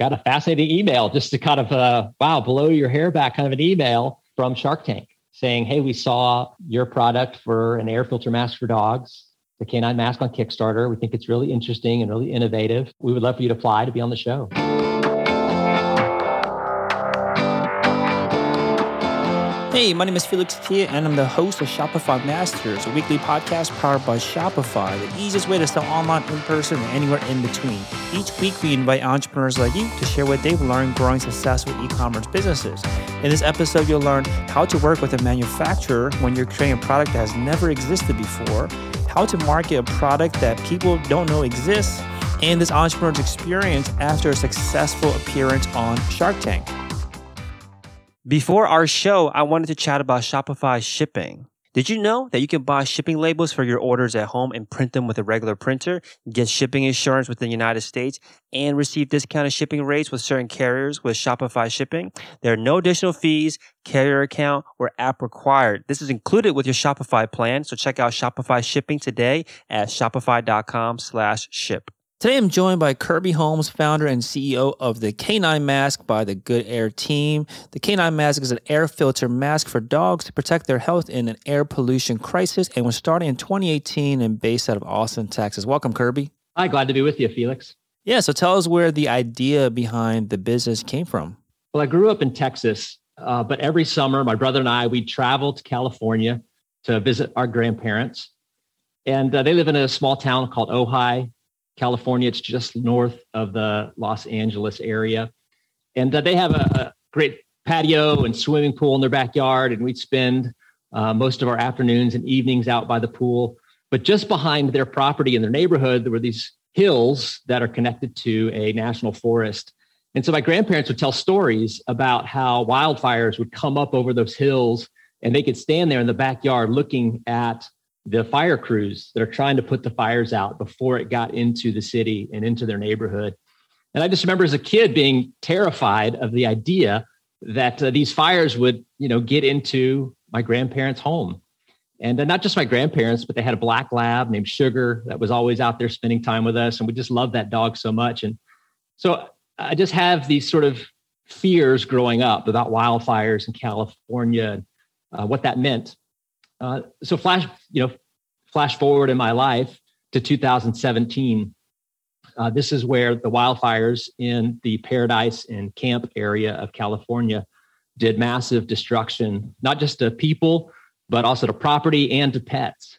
got a fascinating email just to kind of, uh, wow, blow your hair back kind of an email from Shark Tank saying, hey, we saw your product for an air filter mask for dogs, the canine mask on Kickstarter. We think it's really interesting and really innovative. We would love for you to apply to be on the show. Hey, my name is Felix Thea, and I'm the host of Shopify Masters, a weekly podcast powered by Shopify, the easiest way to sell online, in person, and anywhere in between. Each week, we invite entrepreneurs like you to share what they've learned growing successful e commerce businesses. In this episode, you'll learn how to work with a manufacturer when you're creating a product that has never existed before, how to market a product that people don't know exists, and this entrepreneur's experience after a successful appearance on Shark Tank. Before our show, I wanted to chat about Shopify shipping. Did you know that you can buy shipping labels for your orders at home and print them with a regular printer, get shipping insurance within the United States, and receive discounted shipping rates with certain carriers with Shopify shipping? There are no additional fees, carrier account, or app required. This is included with your Shopify plan, so check out Shopify shipping today at shopify.com slash ship. Today I'm joined by Kirby Holmes, founder and CEO of the K9 Mask by the Good Air team. The K9 Mask is an air filter mask for dogs to protect their health in an air pollution crisis and was started in 2018 and based out of Austin, Texas. Welcome, Kirby. Hi, glad to be with you, Felix. Yeah, so tell us where the idea behind the business came from. Well, I grew up in Texas, uh, but every summer, my brother and I, we'd travel to California to visit our grandparents. And uh, they live in a small town called Ojai California. It's just north of the Los Angeles area. And uh, they have a, a, great patio and swimming pool in their backyard. And we'd spend uh, most of our afternoons and evenings out by the pool. But just behind their property in their neighborhood, there were these hills that are connected to a national forest. And so my grandparents would tell stories about how wildfires would come up over those hills and they could stand there in the backyard looking at the fire crews that are trying to put the fires out before it got into the city and into their neighborhood. And I just remember as a kid being terrified of the idea that uh, these fires would, you know, get into my grandparents' home. And uh, not just my grandparents, but they had a black lab named Sugar that was always out there spending time with us. And we just loved that dog so much. And so I just have these sort of fears growing up about wildfires in California, uh, what that meant. Uh, so flash, you know, flash forward in my life to 2017. Uh, this is where the wildfires in the Paradise and Camp area of California did massive destruction, not just to people, but also to property and to pets.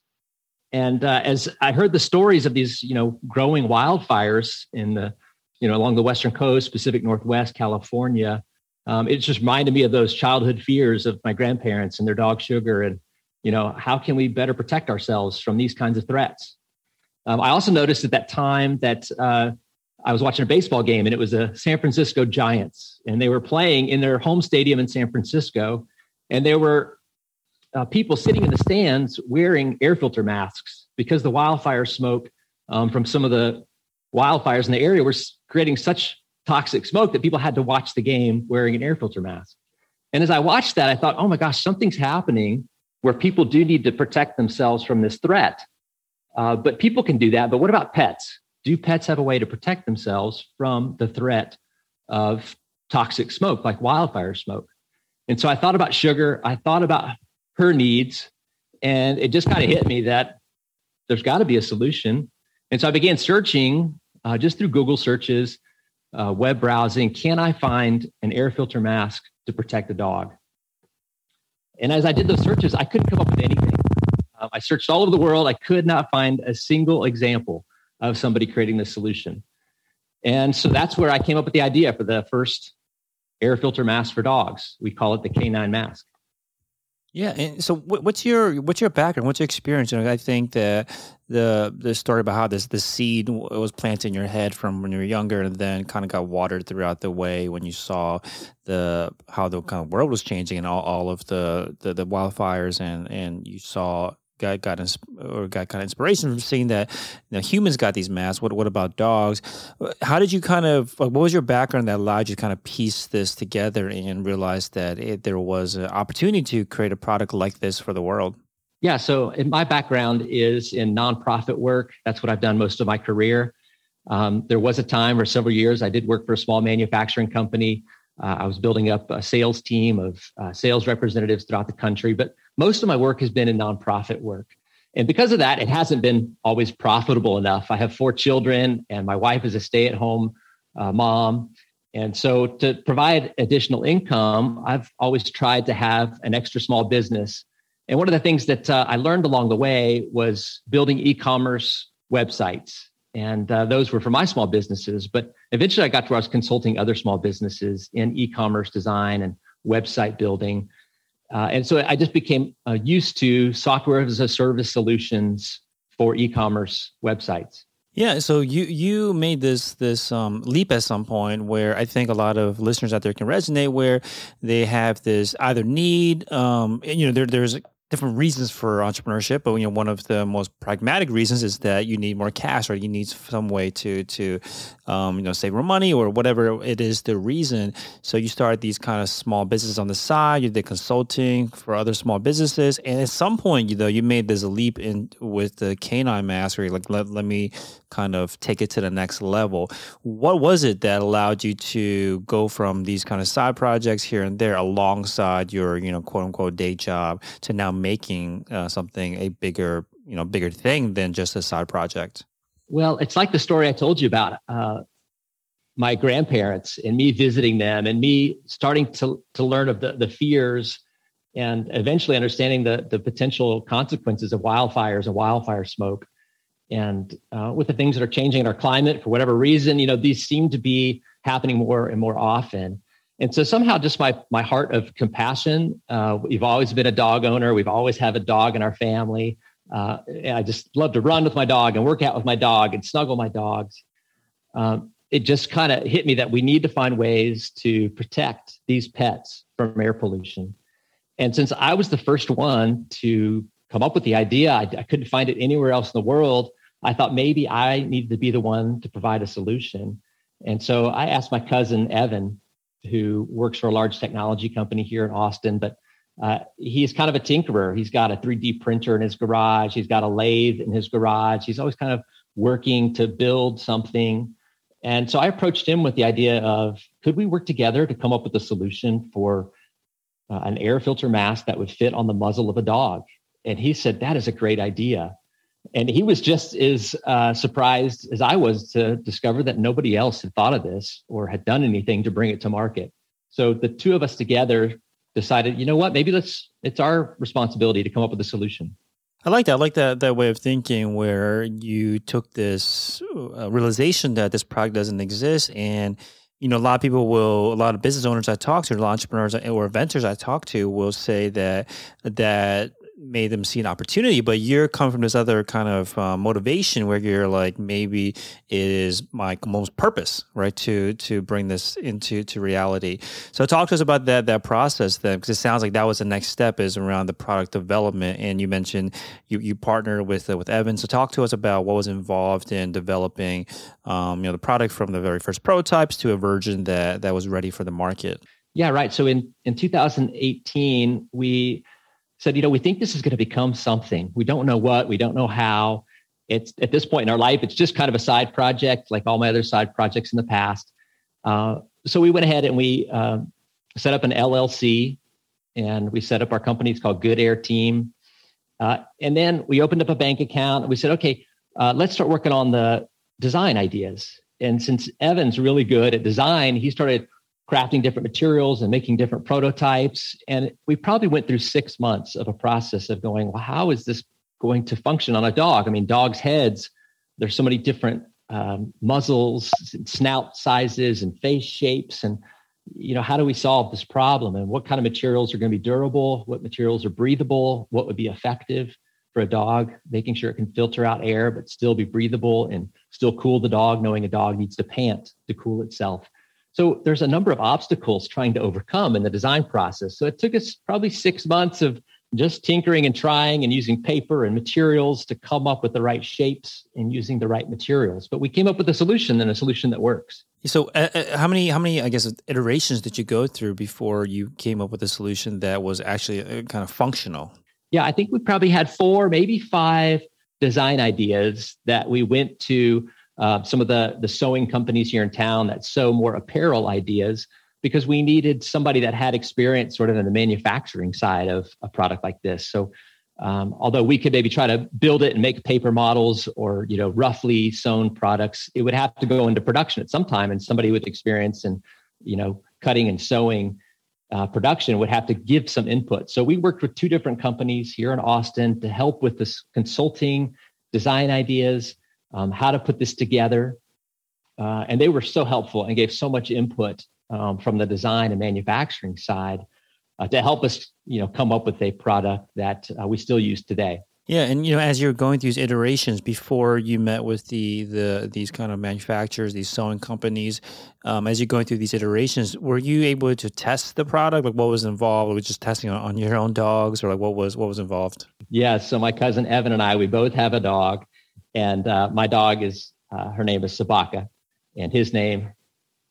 And uh, as I heard the stories of these, you know, growing wildfires in the, you know, along the western coast, Pacific Northwest, California, um, it just reminded me of those childhood fears of my grandparents and their dog Sugar and you know how can we better protect ourselves from these kinds of threats? Um, i also noticed at that time that uh, i was watching a baseball game and it was the san francisco giants and they were playing in their home stadium in san francisco and there were uh, people sitting in the stands wearing air filter masks because the wildfire smoke um, from some of the wildfires in the area were creating such toxic smoke that people had to watch the game wearing an air filter mask. And as i watched that i thought oh my gosh something's happening where people do need to protect themselves from this threat. Uh, but people can do that. But what about pets? Do pets have a way to protect themselves from the threat of toxic smoke, like wildfire smoke? And so I thought about sugar. I thought about her needs. And it just kind of hit me that there's got to be a solution. And so I began searching uh, just through Google searches, uh, web browsing. Can I find an air filter mask to protect the dog? And as I did those searches, I couldn't come up with anything. Um, I searched all over the world. I could not find a single example of somebody creating this solution. And so that's where I came up with the idea for the first air filter mask for dogs. We call it the K9 mask. Yeah, and so what's your what's your background? What's your experience? Know, I think the the the story about how this the seed was planted in your head from when you were younger, and then kind of got watered throughout the way when you saw the how the kind of world was changing and all, all of the, the the wildfires, and and you saw got got or got kind of inspiration from seeing that you know, humans got these masks. What what about dogs? How did you kind of like, what was your background that allowed you to kind of piece this together and realize that it, there was an opportunity to create a product like this for the world? Yeah, so my background is in nonprofit work. That's what I've done most of my career. Um, there was a time or several years I did work for a small manufacturing company. Uh, I was building up a sales team of uh, sales representatives throughout the country, but most of my work has been in nonprofit work. And because of that, it hasn't been always profitable enough. I have four children, and my wife is a stay at home uh, mom. And so, to provide additional income, I've always tried to have an extra small business. And one of the things that uh, I learned along the way was building e commerce websites and uh, those were for my small businesses. But eventually, I got to where I was consulting other small businesses in e-commerce design and website building. Uh, and so I just became uh, used to software as a service solutions for e-commerce websites. Yeah, so you you made this this um, leap at some point where I think a lot of listeners out there can resonate, where they have this either need, um, you know, there, there's different reasons for entrepreneurship, but you know one of the most pragmatic reasons is that you need more cash or you need some way to to um, you know save more money or whatever it is the reason. So you start these kind of small businesses on the side. You did consulting for other small businesses, and at some point, you know, you made this leap in with the canine mastery. Like let let me kind of take it to the next level. What was it that allowed you to go from these kind of side projects here and there alongside your you know quote unquote day job to now making uh, something a bigger you know bigger thing than just a side project? Well it's like the story i told you about uh, my grandparents and me visiting them and me starting to, to learn of the, the fears and eventually understanding the, the potential consequences of wildfires and wildfire smoke. And uh, with the things that are changing in our climate for whatever reason you know these seem to be happening more and more often and so somehow just my my heart of compassion uh, we've always been a dog owner. We've always had a dog in our family. Uh, i just love to run with my dog and work out with my dog and snuggle my dogs. Um, it just kind of hit me that we need to find ways to protect these pets from air pollution. And since i was the first one to come up with the idea I, I couldn't find it anywhere else in the world i thought maybe i needed to be the one to provide a solution. And so i asked my cousin evan who works for a large technology company here in Austin, but uh, he's kind of a tinkerer. He's got a 3D printer in his garage. He's got a lathe in his garage. He's always kind of working to build something. And so I approached him with the idea of could we work together to come up with a solution for uh, an air filter mask that would fit on the muzzle of a dog? And he said, that is a great idea and he was just as uh, surprised as I was to discover that nobody else had thought of this or had done anything to bring it to market. So the two of us together decided, you know what, maybe let's it's our responsibility to come up with a solution. I like that. I like that that way of thinking where you took this uh, realization that this product doesn't exist and you know, a lot of people will, a lot of business owners I talk to, entrepreneurs or inventors I talk to will say that that made them see an opportunity, but you're coming from this other kind of uh, motivation where you're like, maybe it is my most purpose, right? To to bring this into to reality. So talk to us about that that process then, because it sounds like that was the next step is around the product development. And you mentioned you you partnered with uh, with Evan. So talk to us about what was involved in developing, um, you know, the product from the very first prototypes to a version that that was ready for the market. Yeah, right. So in in 2018, we said, you know, we think this is going to become something. We don't know what, we don't know how. It's at this point in our life, it's just kind of a side project, like all my other side projects in the past. Uh, so we went ahead and we uh, set up an LLC, and we set up our company. It's called Good Air Team. Uh, and then we opened up a bank account, and we said, okay, uh, let's start working on the design ideas. And since Evan's really good at design, he started crafting different materials and making different prototypes. And we probably went through six months of a process of going, well, how is this going to function on a dog? I mean, dogs' heads, there's so many different um, muzzles, snout sizes, and face shapes. And, you know, how do we solve this problem? And what kind of materials are going to be durable? What materials are breathable? What would be effective for a dog? Making sure it can filter out air, but still be breathable and still cool the dog, knowing a dog needs to pant to cool itself. So there's a number of obstacles trying to overcome in the design process. So it took us probably six months of just tinkering and trying and using paper and materials to come up with the right shapes and using the right materials. But we came up with a solution and a solution that works. So, uh, uh, how many how many I guess iterations did you go through before you came up with a solution that was actually uh, kind of functional? Yeah, I think we probably had four, maybe five design ideas that we went to uh, some of the the sewing companies here in town that sew more apparel ideas because we needed somebody that had experience sort of in the manufacturing side of a product like this. So um, although we could maybe try to build it and make paper models or you know roughly sewn products, it would have to go into production at some time, and somebody with experience in you know cutting and sewing uh, production would have to give some input. So we worked with two different companies here in Austin to help with this consulting, design ideas, um, how to put this together, uh, and they were so helpful and gave so much input um, from the design and manufacturing side uh, to help us, you know, come up with a product that uh, we still use today. Yeah, and you know, as you're going through these iterations before you met with the the these kind of manufacturers, these sewing companies, um, as you're going through these iterations, were you able to test the product? Like, what was involved? Was just testing on, on your own dogs, or like what was what was involved? Yeah, so my cousin Evan and I, we both have a dog, and uh, my dog is uh, her name is Sabaka, and his name,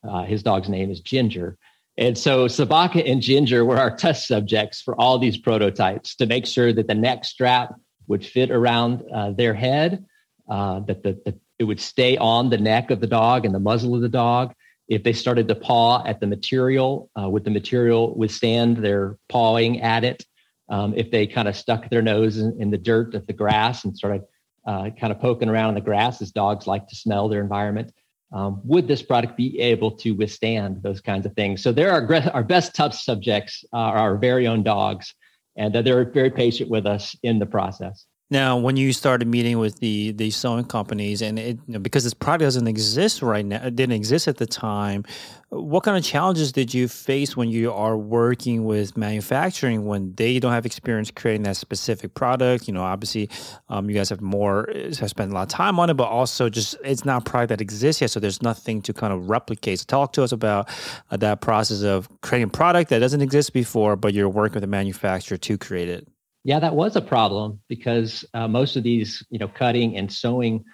uh, his dog's name is Ginger. And so Sabaka and Ginger were our test subjects for all these prototypes to make sure that the neck strap would fit around uh, their head, uh, that the, the, it would stay on the neck of the dog and the muzzle of the dog. If they started to paw at the material, uh, would the material withstand their pawing at it? Um, if they kind of stuck their nose in, in, the dirt of the grass and started uh, kind of poking around in the grass, as dogs like to smell their environment, um, would this product be able to withstand those kinds of things? So are our best tough subjects are our very own dogs, and they're very patient with us in the process. Now, when you started meeting with the the sewing companies, and it, you know, because this product doesn't exist right now, it didn't exist at the time. What kind of challenges did you face when you are working with manufacturing when they don't have experience creating that specific product? You know, obviously, um, you guys have more have spent a lot of time on it, but also just it's not a product that exists yet, so there's nothing to kind of replicate. So, talk to us about uh, that process of creating a product that doesn't exist before, but you're working with a manufacturer to create it. Yeah, that was a problem because uh, most of these, you know, cutting and sewing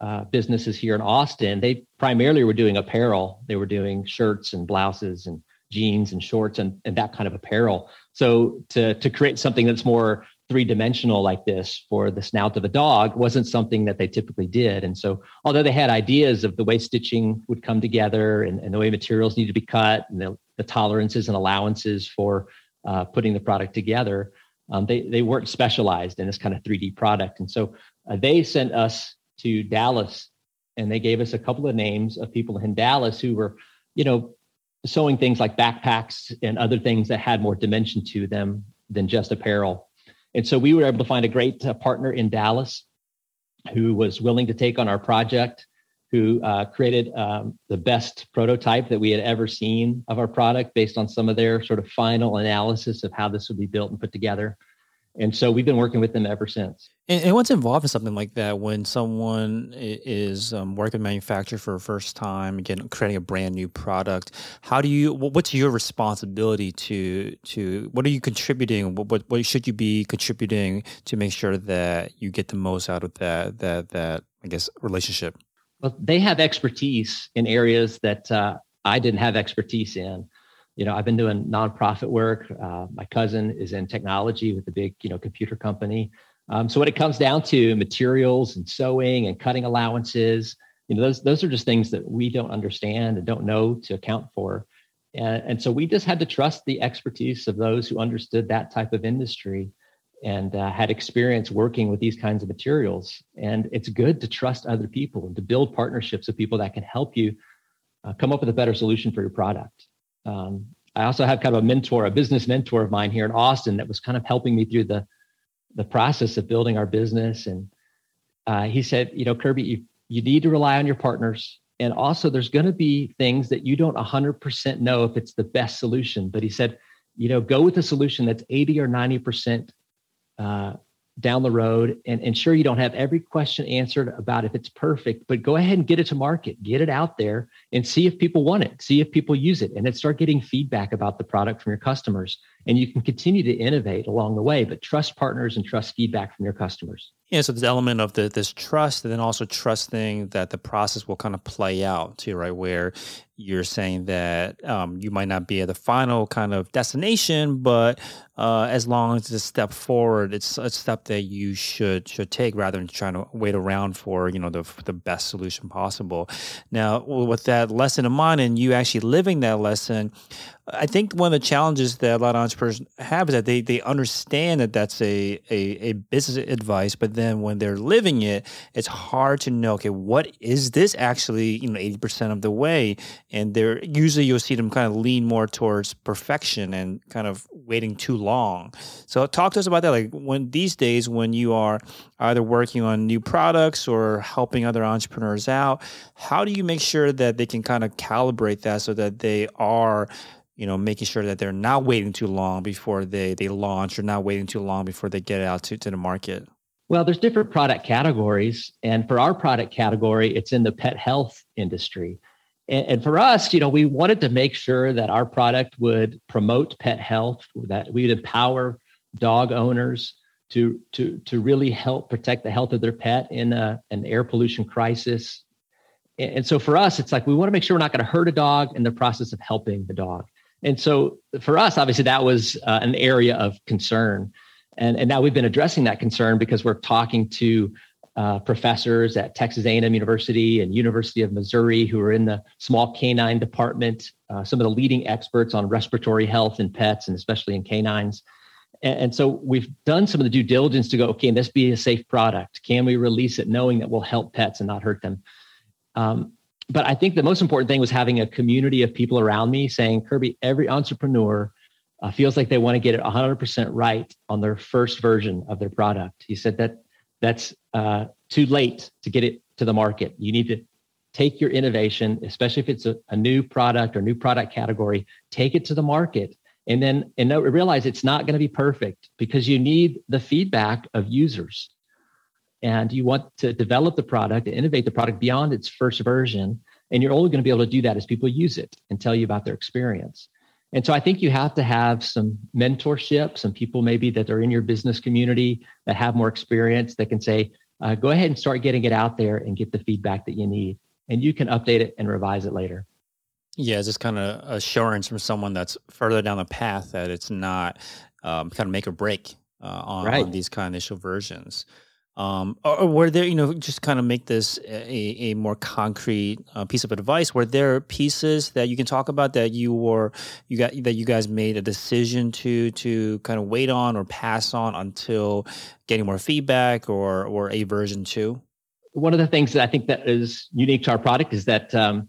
uh, businesses here in Austin, they primarily were doing apparel. They were doing shirts and blouses and jeans and shorts and, and that kind of apparel. So to to create something that's more three dimensional like this for the snout of a dog wasn't something that they typically did. And so although they had ideas of the way stitching would come together and, and the way materials need to be cut and the, the tolerances and allowances for uh, putting the product together, um, they they weren't specialized in this kind of 3D product, and so uh, they sent us to Dallas, and they gave us a couple of names of people in Dallas who were, you know, sewing things like backpacks and other things that had more dimension to them than just apparel. And so we were able to find a great uh, partner in Dallas who was willing to take on our project who uh, created um, the best prototype that we had ever seen of our product based on some of their sort of final analysis of how this would be built and put together. And so we've been working with them ever since. And, and what's involved in something like that when someone is um, working manufacturer for a first time, again, creating a brand new product? How do you? What's your responsibility to to? What are you contributing? What, what, what should you be contributing to make sure that you get the most out of that that that I guess relationship? Well, they have expertise in areas that uh, I didn't have expertise in. You know, I've been doing nonprofit work. Uh, my cousin is in technology with a big, you know, computer company. Um, so when it comes down to materials and sewing and cutting allowances, you know, those those are just things that we don't understand and don't know to account for. And, and so we just had to trust the expertise of those who understood that type of industry and uh, had experience working with these kinds of materials. And it's good to trust other people and to build partnerships with people that can help you uh, come up with a better solution for your product. Um, I also have kind of a mentor, a business mentor of mine here in Austin that was kind of helping me through the the process of building our business. And uh, he said, you know, Kirby, you, you need to rely on your partners. And also, there's going to be things that you don't 100% know if it's the best solution. But he said, you know, go with a solution that's 80 or 90% uh, down the road and ensure you don't have every question answered about if it's perfect, but go ahead and get it to market, get it out there and see if people want it, see if people use it, and then start getting feedback about the product from your customers. And you can continue to innovate along the way, but trust partners and trust feedback from your customers. Yeah, so the element of the, this trust, and then also trusting that the process will kind of play out too, right? Where you're saying that um, you might not be at the final kind of destination, but uh, as long as it's a step forward, it's a step that you should should take rather than trying to wait around for you know the the best solution possible. Now, with that lesson in mind, and you actually living that lesson, I think one of the challenges that a lot of entrepreneurs have is that they they understand that that's a, a, a business advice, but then when they're living it, it's hard to know. Okay, what is this actually? You know, eighty percent of the way, and they're usually you'll see them kind of lean more towards perfection and kind of waiting too long. So talk to us about that. Like when these days when you are either working on new products or helping other entrepreneurs out, how do you make sure that they can kind of calibrate that so that they are you know, making sure that they're not waiting too long before they they launch or not waiting too long before they get out to, to the market? Well, there's different product categories. And for our product category, it's in the pet health industry. And, and for us, you know, we wanted to make sure that our product would promote pet health, that we would empower dog owners to to to really help protect the health of their pet in a, an air pollution crisis. And so for us, it's like we want to make sure we're not going to hurt a dog in the process of helping the dog. And so for us, obviously, that was uh, an area of concern. And, and now we've been addressing that concern because we're talking to uh, professors at Texas A&M University and University of Missouri who are in the small canine department, uh, some of the leading experts on respiratory health in pets and especially in canines. And, and so we've done some of the due diligence to go, okay, can this be a safe product? Can we release it knowing that we'll help pets and not hurt them? Um, but I think the most important thing was having a community of people around me saying, Kirby, every entrepreneur uh, feels like they want to get it 100% right on their first version of their product. He said that that's uh, too late to get it to the market. You need to take your innovation, especially if it's a, a new product or new product category, take it to the market and then and realize it's not going to be perfect because you need the feedback of users and you want to develop the product and innovate the product beyond its first version. And you're only going to be able to do that as people use it and tell you about their experience. And so I think you have to have some mentorship, some people maybe that are in your business community that have more experience that can say, uh, go ahead and start getting it out there and get the feedback that you need. And you can update it and revise it later. Yeah, just kind of assurance from someone that's further down the path that it's not um, kind of make or break uh, on, right. on, these kind of initial versions. Um, or, or, were there, you know, just kind of make this a, a more concrete uh, piece of advice? Were there pieces that you can talk about that you were you got that you guys made a decision to to kind of wait on or pass on until getting more feedback or or a version two? One of the things that I think that is unique to our product is that um,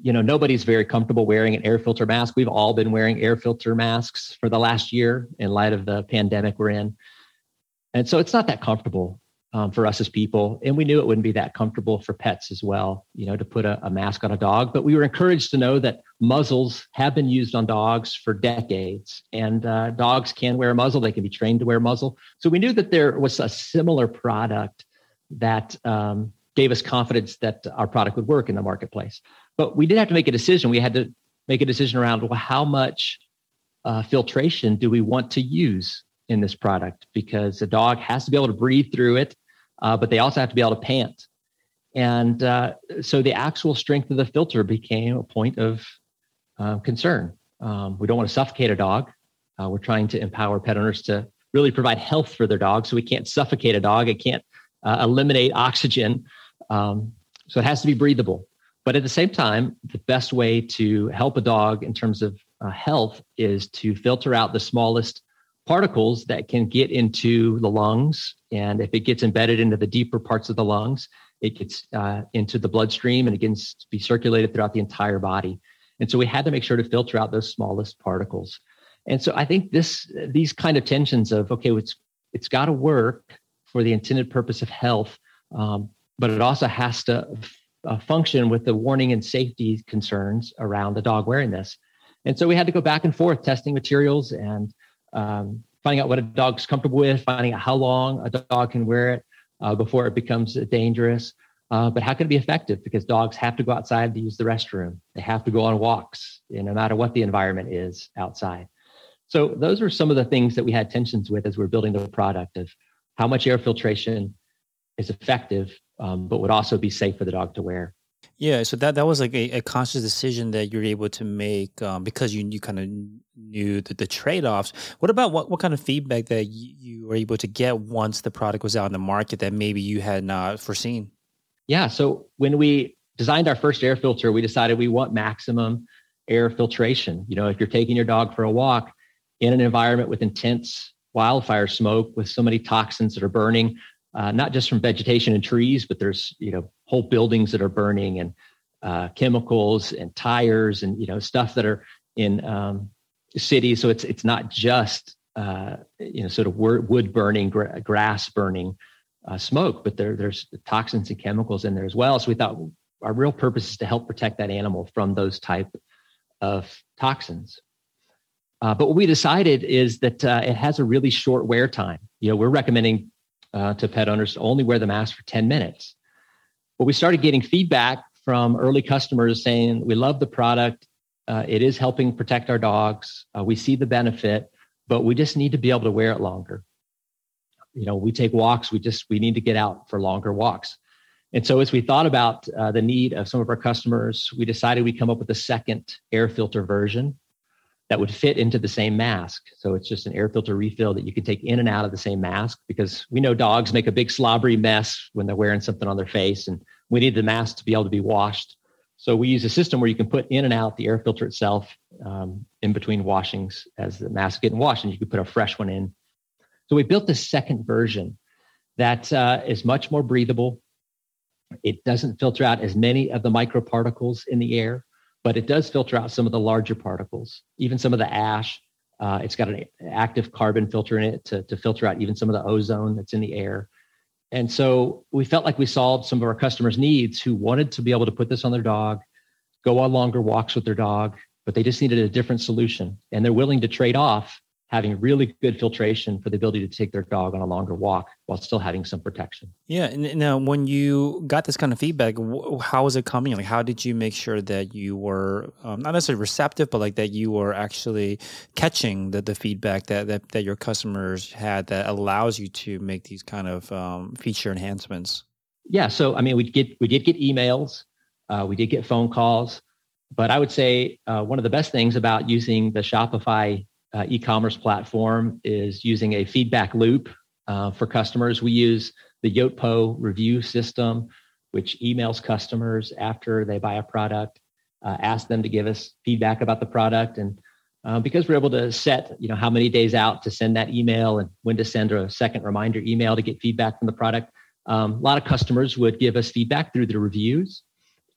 you know nobody's very comfortable wearing an air filter mask. We've all been wearing air filter masks for the last year in light of the pandemic we're in. And so it's not that comfortable um, for us as people. And we knew it wouldn't be that comfortable for pets as well, you know, to put a, a, mask on a dog. But we were encouraged to know that muzzles have been used on dogs for decades. And uh, dogs can wear a muzzle, they can be trained to wear a muzzle. So we knew that there was a similar product that um, gave us confidence that our product would work in the marketplace. But we did have to make a decision. We had to make a decision around well, how much uh, filtration do we want to use in this product because the dog has to be able to breathe through it, uh, but they also have to be able to pant. And uh, so the actual strength of the filter became a point of uh, concern. Um, we don't want to suffocate a dog. Uh, we're trying to empower pet owners to really provide health for their dog. So we can't suffocate a dog. It can't uh, eliminate oxygen. Um, so it has to be breathable. But at the same time, the best way to help a dog in terms of uh, health is to filter out the smallest particles that can get into the lungs. And if it gets embedded into the deeper parts of the lungs, it gets uh, into the bloodstream and it can be circulated throughout the entire body. And so we had to make sure to filter out those smallest particles. And so I think this these kind of tensions of okay, it's it's got to work for the intended purpose of health, um, but it also has to uh, function with the warning and safety concerns around the dog wearing this. And so we had to go back and forth testing materials and um, finding out what a dog's comfortable with, finding out how long a dog can wear it uh, before it becomes dangerous. Uh, but how can it be effective? Because dogs have to go outside to use the restroom. They have to go on walks, you know, no matter what the environment is outside. So those are some of the things that we had tensions with as we are building the product of how much air filtration is effective, um, but would also be safe for the dog to wear. Yeah, so that that was like a, a conscious decision that you're able to make um, because you you kind of knew the, the trade offs. What about what, what kind of feedback that you, you were able to get once the product was out in the market that maybe you had not foreseen? Yeah, so when we designed our first air filter, we decided we want maximum air filtration. You know, if you're taking your dog for a walk in an environment with intense wildfire smoke with so many toxins that are burning, uh, not just from vegetation and trees, but there's you know whole buildings that are burning and uh, chemicals and tires and you know stuff that are in um, cities. So it's it's not just uh, you know sort of wood burning, gra- grass burning, uh, smoke, but there there's toxins and chemicals in there as well. So we thought our real purpose is to help protect that animal from those type of toxins. Uh, but what we decided is that uh, it has a really short wear time. You know, we're recommending uh, to pet owners to only wear the mask for 10 minutes. But we started getting feedback from early customers saying, we love the product. Uh, it is helping protect our dogs. Uh, we see the benefit, but we just need to be able to wear it longer. You know, we take walks. We just, we need to get out for longer walks. And so, as we thought about uh, the need of some of our customers, we decided we'd come up with a second air filter version that would fit into the same mask. So it's just an air filter refill that you can take in and out of the same mask because we know dogs make a big slobbery mess when they're wearing something on their face, and we need the mask to be able to be washed. So we use a system where you can put in and out the air filter itself um, in between washings as the mask getting washed, and you can put a fresh one in. So we built this second version that uh, is much more breathable. It doesn't filter out as many of the microparticles in the air but it does filter out some of the larger particles, even some of the ash. Uh, it's got an active carbon filter in it to, to filter out even some of the ozone that's in the air. And so we felt like we solved some of our customers' needs who wanted to be able to put this on their dog, go on longer walks with their dog, but they just needed a different solution. And they're willing to trade off having really good filtration for the ability to take their dog on a longer walk while still having some protection. Yeah. And now, when you got this kind of feedback, how was it coming? Like, how did you make sure that you were um, not necessarily receptive, but like that you were actually catching the, the feedback that, that, that your customers had that allows you to make these kind of um, feature enhancements? Yeah. So, I mean, we get we did get emails, uh, we did get phone calls, but I would say uh, one of the best things about using the Shopify uh, e-commerce platform is using a feedback loop uh, for customers. We use the Yotpo review system, which emails customers after they buy a product, uh, ask them to give us feedback about the product, and uh, because we're able to set, you know, how many days out to send that email and when to send a second reminder email to get feedback from the product. Um, a lot of customers would give us feedback through the reviews,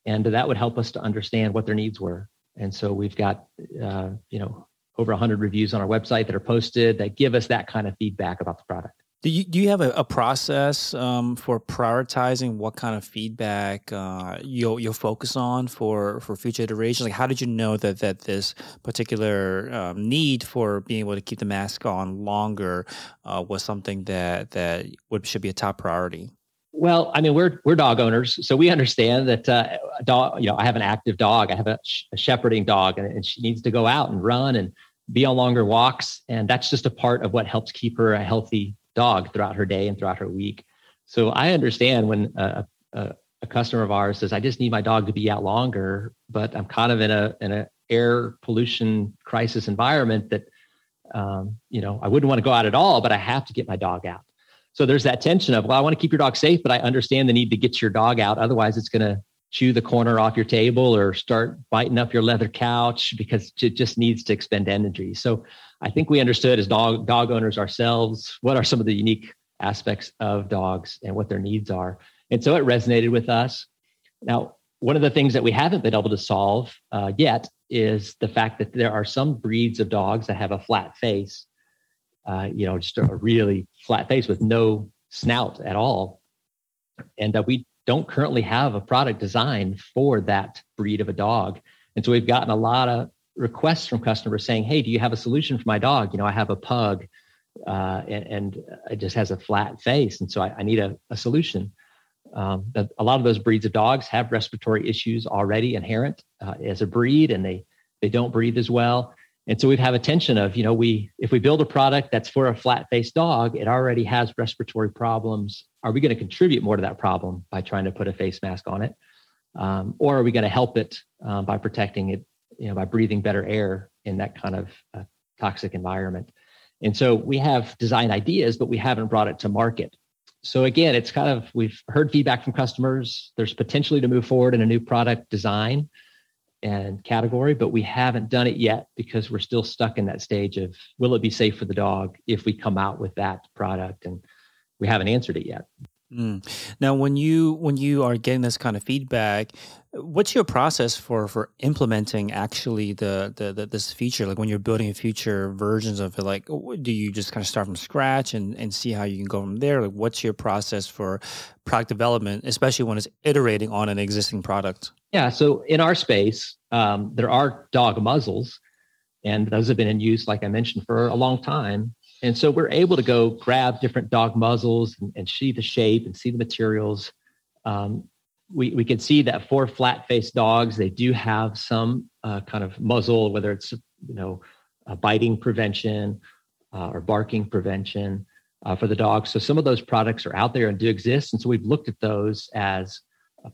and that would help us to understand what their needs were. And so we've got, uh, you know, over 100 reviews on our website that are posted that give us that kind of feedback about the product. Do you, do you have a, a process um, for prioritizing what kind of feedback uh, you'll, you'll focus on for, for future iterations? Like, how did you know that, that this particular um, need for being able to keep the mask on longer uh, was something that, that would, should be a top priority? Well, I mean, we're we're dog owners, so we understand that uh, dog. You know, I have an active dog. I have a, sh- a shepherding dog, and, and, she needs to go out and run and be on longer walks, and that's just a part of what helps keep her a healthy dog throughout her day and throughout her week. So I understand when a, a, a customer of ours says, "I just need my dog to be out longer," but I'm kind of in a in a air pollution crisis environment that um, you know I wouldn't want to go out at all, but I have to get my dog out. So there's that tension of, well, I want to keep your dog safe, but I understand the need to get your dog out. Otherwise, it's going to chew the corner off your table or start biting up your leather couch because it just needs to expend energy. So I think we understood as dog dog owners ourselves what are some of the unique aspects of dogs and what their needs are. And so it resonated with us. Now, one of the things that we haven't been able to solve uh, yet is the fact that there are some breeds of dogs that have a flat face uh, you know, just a really flat face with no snout at all. And uh, we don't currently have a product designed for that breed of a dog. And so we've gotten a lot of requests from customers saying, "Hey, do you have a solution for my dog? You know, I have a pug, uh, and, and, it just has a flat face, and so I, I need a, a solution." Um, a lot of those breeds of dogs have respiratory issues already inherent uh, as a breed, and they they don't breathe as well. And so we have a tension of, you know, we if we build a product that's for a flat-faced dog, it already has respiratory problems. Are we going to contribute more to that problem by trying to put a face mask on it, um, or are we going to help it uh, by protecting it, you know, by breathing better air in that kind of uh, toxic environment? And so we have design ideas, but we haven't brought it to market. So again, it's kind of we've heard feedback from customers. There's potentially to move forward in a new product design and category, but we haven't done it yet because we're still stuck in that stage of will it be safe for the dog if we come out with that product and we haven't answered it yet. Mm. Now, when you when you are getting this kind of feedback, what's your process for for implementing actually the, the, the this feature? Like when you're building future versions of it, like do you just kind of start from scratch and and see how you can go from there? Like, what's your process for product development, especially when it's iterating on an existing product? Yeah. So in our space, um, there are dog muzzles, and those have been in use, like I mentioned, for a long time. And so we're able to go grab different dog muzzles and, and see the shape and see the materials. Um, we, we can see that for flat faced dogs, they do have some uh, kind of muzzle, whether it's, you know, a biting prevention uh, or barking prevention uh, for the dog. So some of those products are out there and do exist. And so we've looked at those as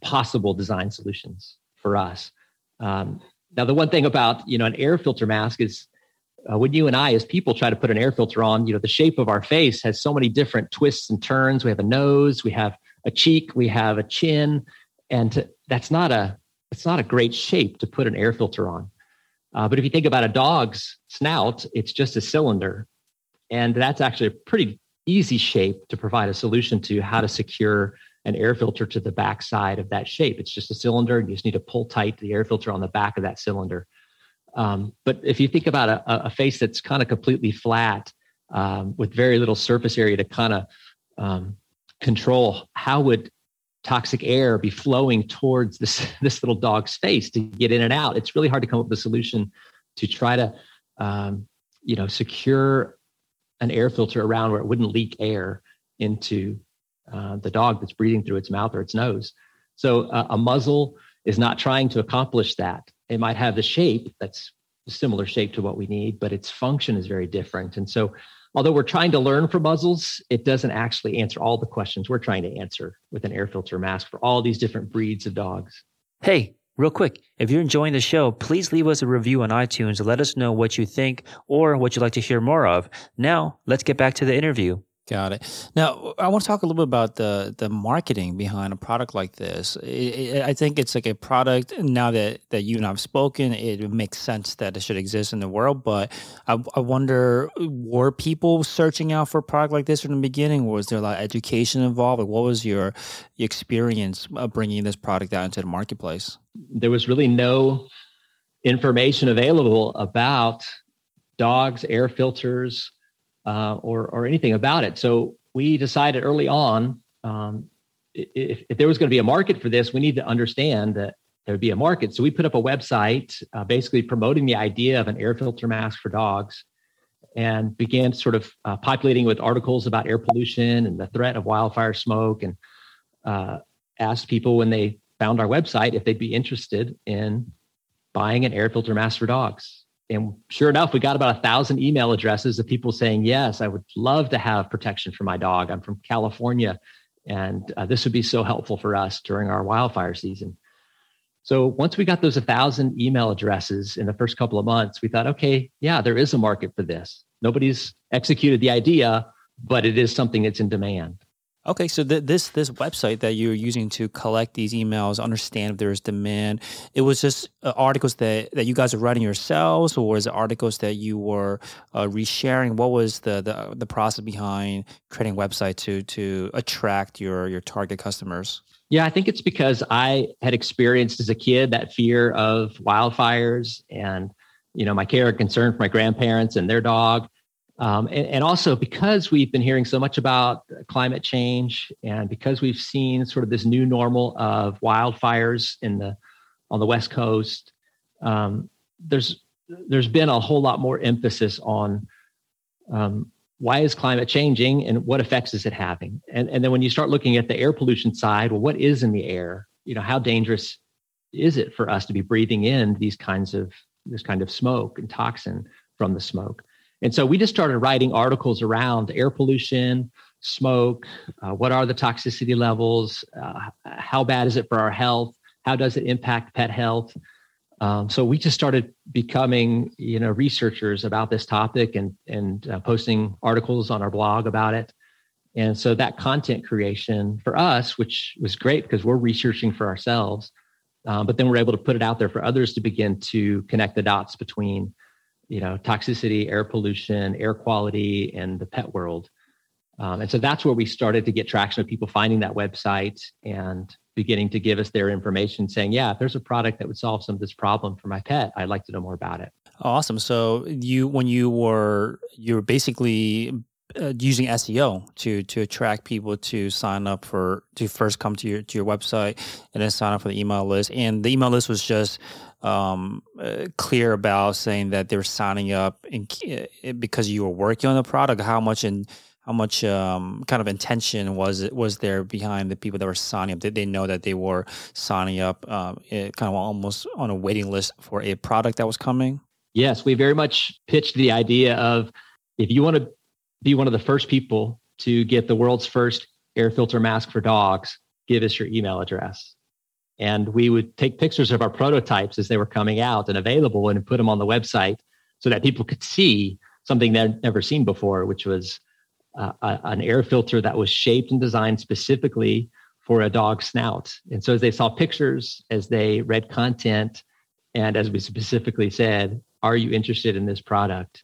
possible design solutions for us. Um, now, the one thing about, you know, an air filter mask is uh, when you and I, as people, try to put an air filter on, you know, the shape of our face has so many different twists and turns. We have a nose, we have a cheek, we have a chin, and to, that's not a it's not a great shape to put an air filter on. Uh, but if you think about a dog's snout, it's just a cylinder, and that's actually a pretty easy shape to provide a solution to how to secure an air filter to the back side of that shape. It's just a cylinder, and you just need to pull tight the air filter on the back of that cylinder. Um, but if you think about a, a face that's kind of completely flat um, with very little surface area to kind of um, control, how would toxic air be flowing towards this this little dog's face to get in and out? It's really hard to come up with a solution to try to um, you know secure an air filter around where it wouldn't leak air into uh, the dog that's breathing through its mouth or its nose. So uh, a muzzle is not trying to accomplish that it might have the shape that's similar shape to what we need, but its function is very different. And so, although we're trying to learn from muzzles, it doesn't actually answer all the questions we're trying to answer with an air filter mask for all these different breeds of dogs. Hey, real quick, if you're enjoying the show, please leave us a review on iTunes let us know what you think or what you'd like to hear more of. Now, let's get back to the interview. Got it. Now, I want to talk a little bit about the the marketing behind a product like this. It, it, I think it's like a product. Now that that you and I've spoken, it makes sense that it should exist in the world. But I, I wonder, were people searching out for a product like this from the beginning? Was there a lot of education involved? Like, what was your experience of bringing this product out into the marketplace? There was really no information available about dogs, air filters uh, or or anything about it. So we decided early on um, if, if, there was going to be a market for this, we need to understand that there would be a market. So we put up a website uh, basically promoting the idea of an air filter mask for dogs and began sort of uh, populating with articles about air pollution and the threat of wildfire smoke and uh, asked people when they found our website if they'd be interested in buying an air filter mask for dogs and sure enough, we got about a thousand email addresses of people saying, "Yes, I would love to have protection for my dog. I'm from California, and uh, this would be so helpful for us during our wildfire season." So once we got those a thousand email addresses in the first couple of months, we thought, okay, yeah, there is a market for this. Nobody's executed the idea, but it is something that's in demand. Okay, so th- this this website that you're using to collect these emails, understand if there's demand, it was just uh, articles that, that you guys are writing yourselves, or was it articles that you were uh, resharing? What was the, the the process behind creating a website to to attract your your target customers? Yeah, I think it's because I had experienced as a kid that fear of wildfires, and you know my care and concern for my grandparents and their dog um, and, and, also because we've been hearing so much about climate change and because we've seen sort of this new normal of wildfires in the on the west coast um, there's there's been a whole lot more emphasis on um, why is climate changing and what effects is it having and, and then when you start looking at the air pollution side well what is in the air you know how dangerous is it for us to be breathing in these kinds of this kind of smoke and toxin from the smoke. And so we just started writing articles around air pollution, smoke, uh, what are the toxicity levels, uh, how bad is it for our health, how does it impact pet health. Um, so we just started becoming, you know, researchers about this topic and and uh, posting articles on our blog about it. And so that content creation for us, which was great because we're researching for ourselves, um, but then we're able to put it out there for others to begin to connect the dots between, you know, toxicity, air pollution, air quality, and the pet world. Um, and so that's where we started to get traction of people finding that website and beginning to give us their information saying, yeah, if there's a product that would solve some of this problem for my pet, I'd like to know more about it. Awesome. So you, when you were, you were basically uh, using SEO to to attract people to sign up for to first come to your to your website and then sign up for the email list. And the email list was just um, uh, clear about saying that they're signing up in, uh, because you were working on the product. How much and how much um, kind of intention was it was there behind the people that were signing up? Did they know that they were signing up um, kind of almost on a waiting list for a product that was coming? Yes, we very much pitched the idea of if you want to be one of the first people to get the world's first air filter mask for dogs, give us your email address. And we would take pictures of our prototypes as they were coming out and available and put them on the website so that people could see something they'd never seen before, which was uh, a, an air filter that was shaped and designed specifically for a dog snout. And so as they saw pictures, as they read content, and as we specifically said, are you interested in this product?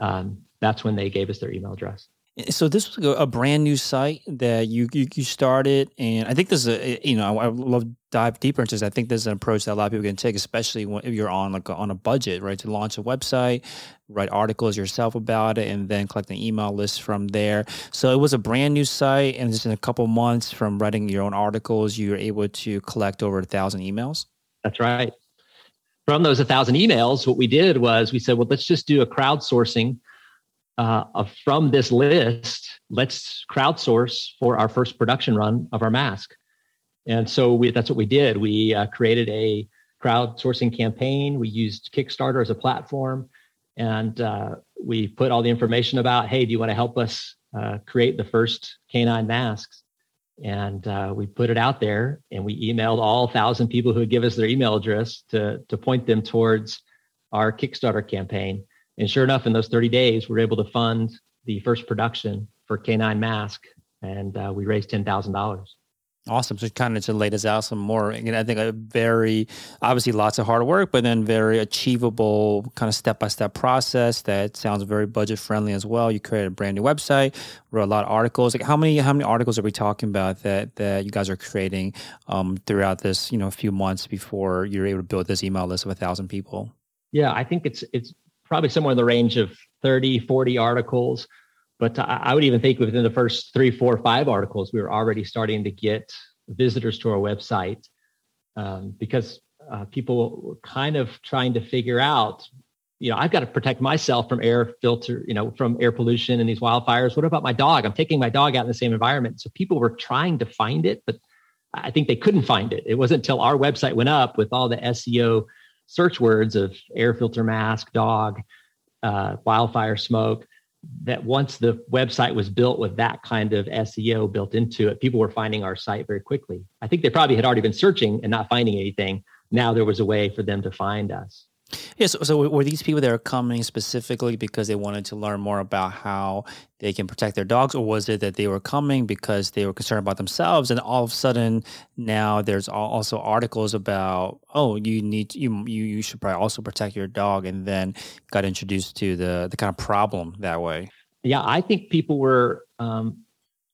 Um, that's when they gave us their email address. Eh, so this was a brand new site that you you, you started, and I think this is a eh, you know I would love dive deeper into this. I think this is an approach that a lot of people can take, especially when, if you're on like a, on a budget, right? To launch a website, write articles yourself about it, and then collect an email list from there. So it was a brand new site, and just in a couple months from writing your own articles, you were able to collect over a thousand emails. That's right. From those a thousand emails, what we did was we said, well, let's just do a crowdsourcing uh, from this list, let's crowdsource for our first production run of our mask. And so we, that's what we did. We uh, created a crowdsourcing campaign. We used Kickstarter as a platform, and uh, we put all the information about, hey, do you want to help us uh, create the first canine masks? And uh, we put it out there, and we emailed all thousand people who would give us their email address to to point them towards our Kickstarter campaign. And sure enough, in those 30 days, we are able to fund the first production for K9 Mask, and uh, we raised $10,000. Awesome. So kind of to lay this out some more, and I think a very, obviously lots of hard work, but then very achievable kind of step-by-step process that sounds very budget friendly as well. You created a brand new website, wrote a lot of articles. Like how many, how many articles are we talking about that, that you guys are creating um, throughout this, you know, a few months before you're able to build this email list of a thousand people? Yeah, I think it's, it's probably somewhere in the range of 30, 40 articles. But I would even think within the first three, four, five articles, we were already starting to get visitors to our website um, because uh, people were kind of trying to figure out, you know, I've got to protect myself from air filter, you know, from air pollution and these wildfires. What about my dog? I'm taking my dog out in the same environment. So people were trying to find it, but I think they couldn't find it. It wasn't until our website went up with all the SEO search words of air filter mask, dog, uh, wildfire smoke, that once the website was built with that kind of SEO built into it, people were finding our site very quickly. I think they probably had already been searching and not finding anything. Now there was a way for them to find us. Yeah, so, so were these people that are coming specifically because they wanted to learn more about how they can protect their dogs, or was it that they were coming because they were concerned about themselves, and all of a sudden now there's also articles about oh you need you you you should probably also protect your dog, and then got introduced to the the kind of problem that way. Yeah, I think people were um,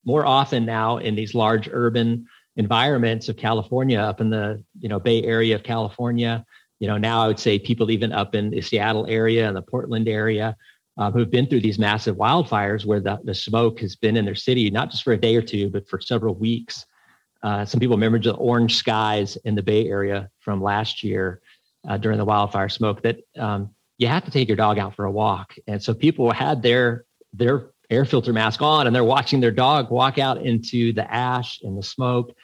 more often now in these large urban environments of California, up in the you know Bay Area of California you know, now I would say people even up in the Seattle area and the Portland area uh, who've been through these massive wildfires where the, the smoke has been in their city, not just for a day or two, but for several weeks. Uh, some people remember the orange skies in the Bay Area from last year uh, during the wildfire smoke that um, you have to take your dog out for a walk. And so people had their, their air filter mask on and they're watching their dog walk out into the ash and the smoke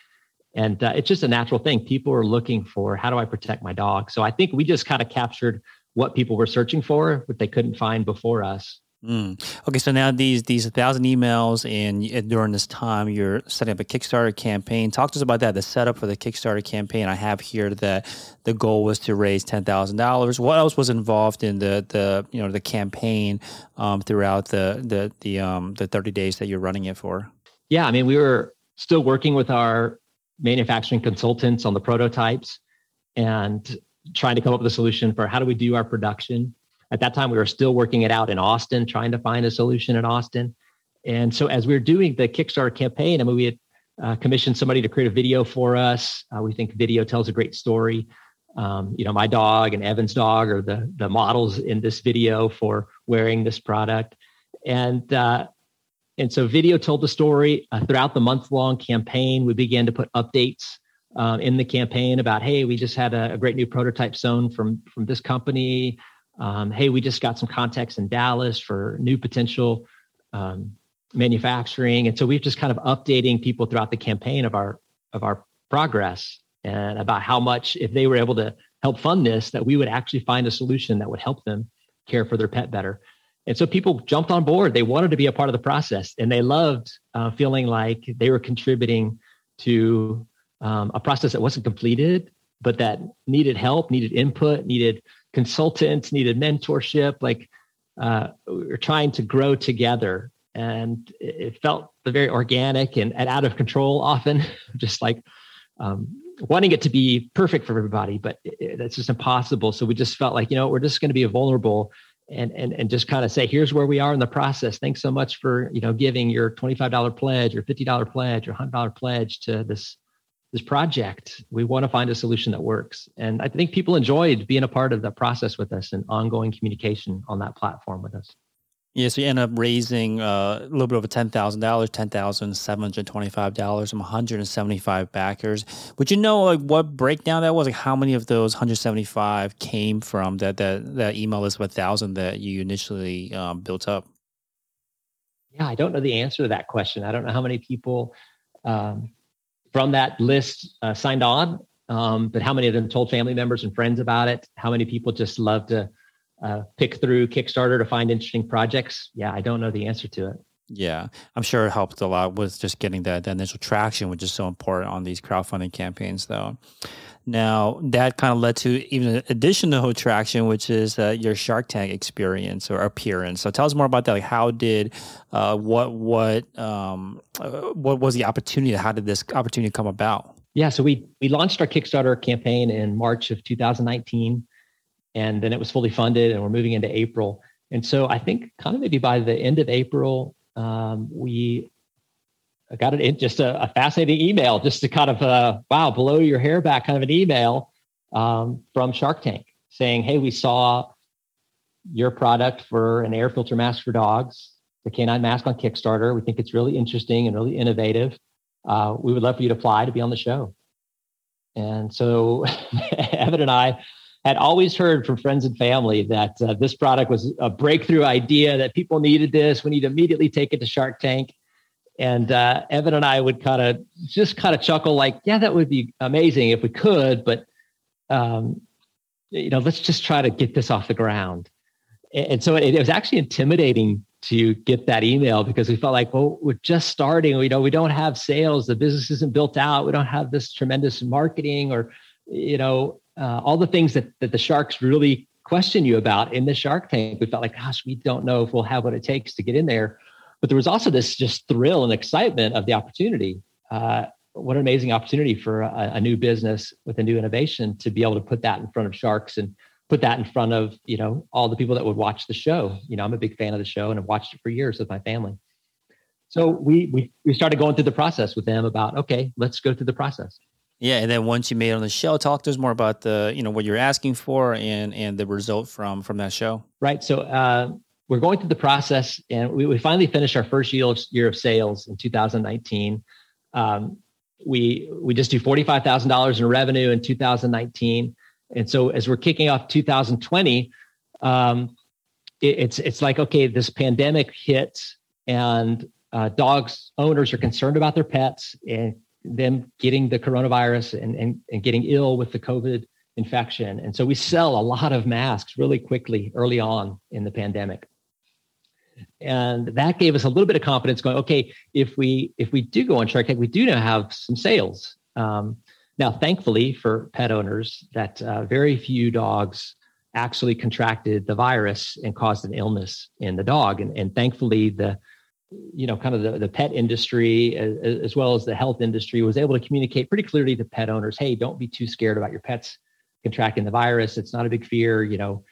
and uh, it's just a natural thing. People are looking for how do I protect my dog? So I think we just kind of captured what people were searching for, what they couldn't find before us. Mm. Okay, so now these these thousand emails, and during this time, you're setting up a Kickstarter campaign. Talk to us about that. The setup for the Kickstarter campaign. I have here that the goal was to raise ten thousand dollars. What else was involved in the the you know the campaign um, throughout the the the um, the thirty days that you're running it for? Yeah, I mean, we were still working with our manufacturing consultants on the prototypes and trying to come up with a solution for how do we do our production at that time, we were still working it out in Austin, trying to find a solution in Austin. And so, as we were doing the Kickstarter campaign, I mean, we had uh, commissioned somebody to create a video for us. Uh, we think video tells a great story. Um, you know, my dog and Evan's dog are the the models in this video for wearing this product, and uh, and so video told the story uh, throughout the month long campaign. We began to put updates um, in the campaign about, hey, we just had a, a great new prototype sewn from from this company um, hey, we just got some contacts in Dallas for new potential um, manufacturing, and so we've just kind of updating people throughout the campaign of our of our progress and about how much if they were able to help fund this, that we would actually find a solution that would help them care for their pet better. And so people jumped on board. They wanted to be a part of the process, and they loved uh, feeling like they were contributing to um, a process that wasn't completed, but that needed help, needed input, needed consultants, needed mentorship. Like uh, we were trying to grow together, and it felt very organic and, and out of control often, just like um, wanting it to be perfect for everybody, but it, it's just impossible. So we just felt like you know we're just going to be vulnerable and and and just kind of say here's where we are in the process thanks so much for you know giving your $25 pledge or $50 pledge or $100 pledge to this this project. We want to find a solution that works. And I think people enjoyed being a part of the process with us and ongoing communication on that platform with us. Yeah, so you end up raising uh, a little bit over ten thousand dollars, ten thousand seven hundred twenty-five dollars from one hundred and seventy-five backers. Would you know like what breakdown that was? Like how many of those hundred seventy-five came from that that that email list of a thousand that you initially um, built up? Yeah, I don't know the answer to that question. I don't know how many people um, from that list uh, signed on, um, but how many of them told family members and friends about it? How many people just love to uh, pick through Kickstarter to find interesting projects? Yeah, I don't know the answer to it. Yeah, I'm sure it helped a lot with just getting that, that initial traction, which is so important on these crowdfunding campaigns, though. Now that kind of led to even additional traction, which is uh, your Shark Tank experience or appearance. So tell us more about that. Like, how did uh, what what um, uh, what was the opportunity? How did this opportunity come about? Yeah, so we we launched our Kickstarter campaign in March of 2019, and then it was fully funded, and we're moving into April. And so I think kind of maybe by the end of April, um, we got it just a, a, fascinating email, just to kind of uh, wow, blow your hair back, kind of an email um, from Shark Tank saying, "Hey, we saw your product for an air filter mask for dogs, the canine mask on Kickstarter. We think it's really interesting and really innovative. Uh, we would love for you to apply to be on the show." And so Evan and I had always heard from friends and family that uh, this product was a breakthrough idea, that people needed this. We need to immediately take it to Shark Tank. And uh, Evan and I would kind of just kind of chuckle, like, yeah, that would be amazing if we could, but um, you know, let's just try to get this off the ground. And so it, it, was actually intimidating to get that email because we felt like, well, we're just starting. We know we don't have sales. The business isn't built out. We don't have this tremendous marketing or, you know, uh, all the things that that the sharks really question you about in the Shark Tank. We felt like, gosh, we don't know if we'll have what it takes to get in there. But there was also this just thrill and excitement of the opportunity. Uh, what an amazing opportunity for a, a, new business with a new innovation to be able to put that in front of sharks and put that in front of you know all the people that would watch the show. You know, I'm a big fan of the show and I've watched it for years with my family. So we we we started going through the process with them about okay, let's go through the process. Yeah, and then once you made it on the show, talk to us more about the you know what you're asking for and and the result from from that show. Right. So uh, we're going through the process and we, we finally finished our first year of, year of sales in 2019 um, we we just do $45000 in revenue in 2019 and so as we're kicking off 2020 um, it, it's it's like okay this pandemic hits and uh, dogs owners are concerned about their pets and them getting the coronavirus and, and, and getting ill with the covid infection. And so we sell a lot of masks really quickly early on in the pandemic. And that gave us a little bit of confidence going, okay, if we if we do go on Shark Tank, we do now have some sales. Um, now, thankfully for pet owners, that uh, very few dogs actually contracted the virus and caused an illness in the dog. And, and thankfully, the you know, kind of the, the pet industry as, as well as the health industry was able to communicate pretty clearly to pet owners, hey, don't be too scared about your pets contracting the virus. It's not a big fear, you know.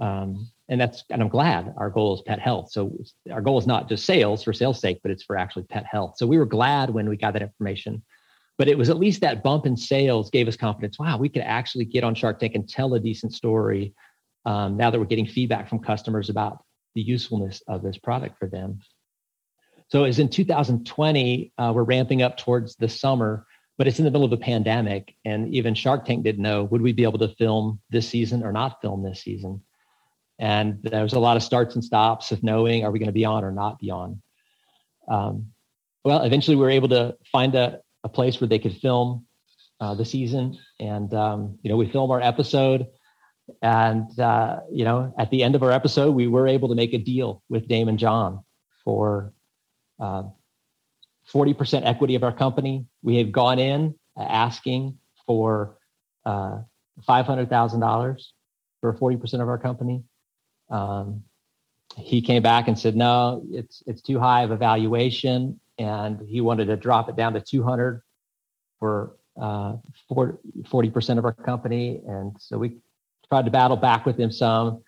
Um, and that's and I'm glad our goal is pet health. So our goal is not just sales for sales sake, but it's for actually pet health. So we were glad when we got that information. But it was at least that bump in sales gave us confidence. Wow, we could actually get on Shark Tank and tell a decent story. Um, now that we're getting feedback from customers about the usefulness of this product for them. So as in 2020, uh, we're ramping up towards the summer, but it's in the middle of a pandemic, and even Shark Tank didn't know would we be able to film this season or not film this season. And there was a lot of starts and stops of knowing are we going to be on or not be on. Um, well, eventually we were able to find a, a place where they could film uh, the season, and um, you know we film our episode, and uh, you know at the end of our episode we were able to make a deal with Daymond John for uh, 40% equity of our company. We had gone in asking for uh, $500,000 for 40% of our company. Um, he came back and said, no, it's, it's too high of a valuation. And he wanted to drop it down to 200 for uh, 40, percent of our company. And so we tried to battle back with him some.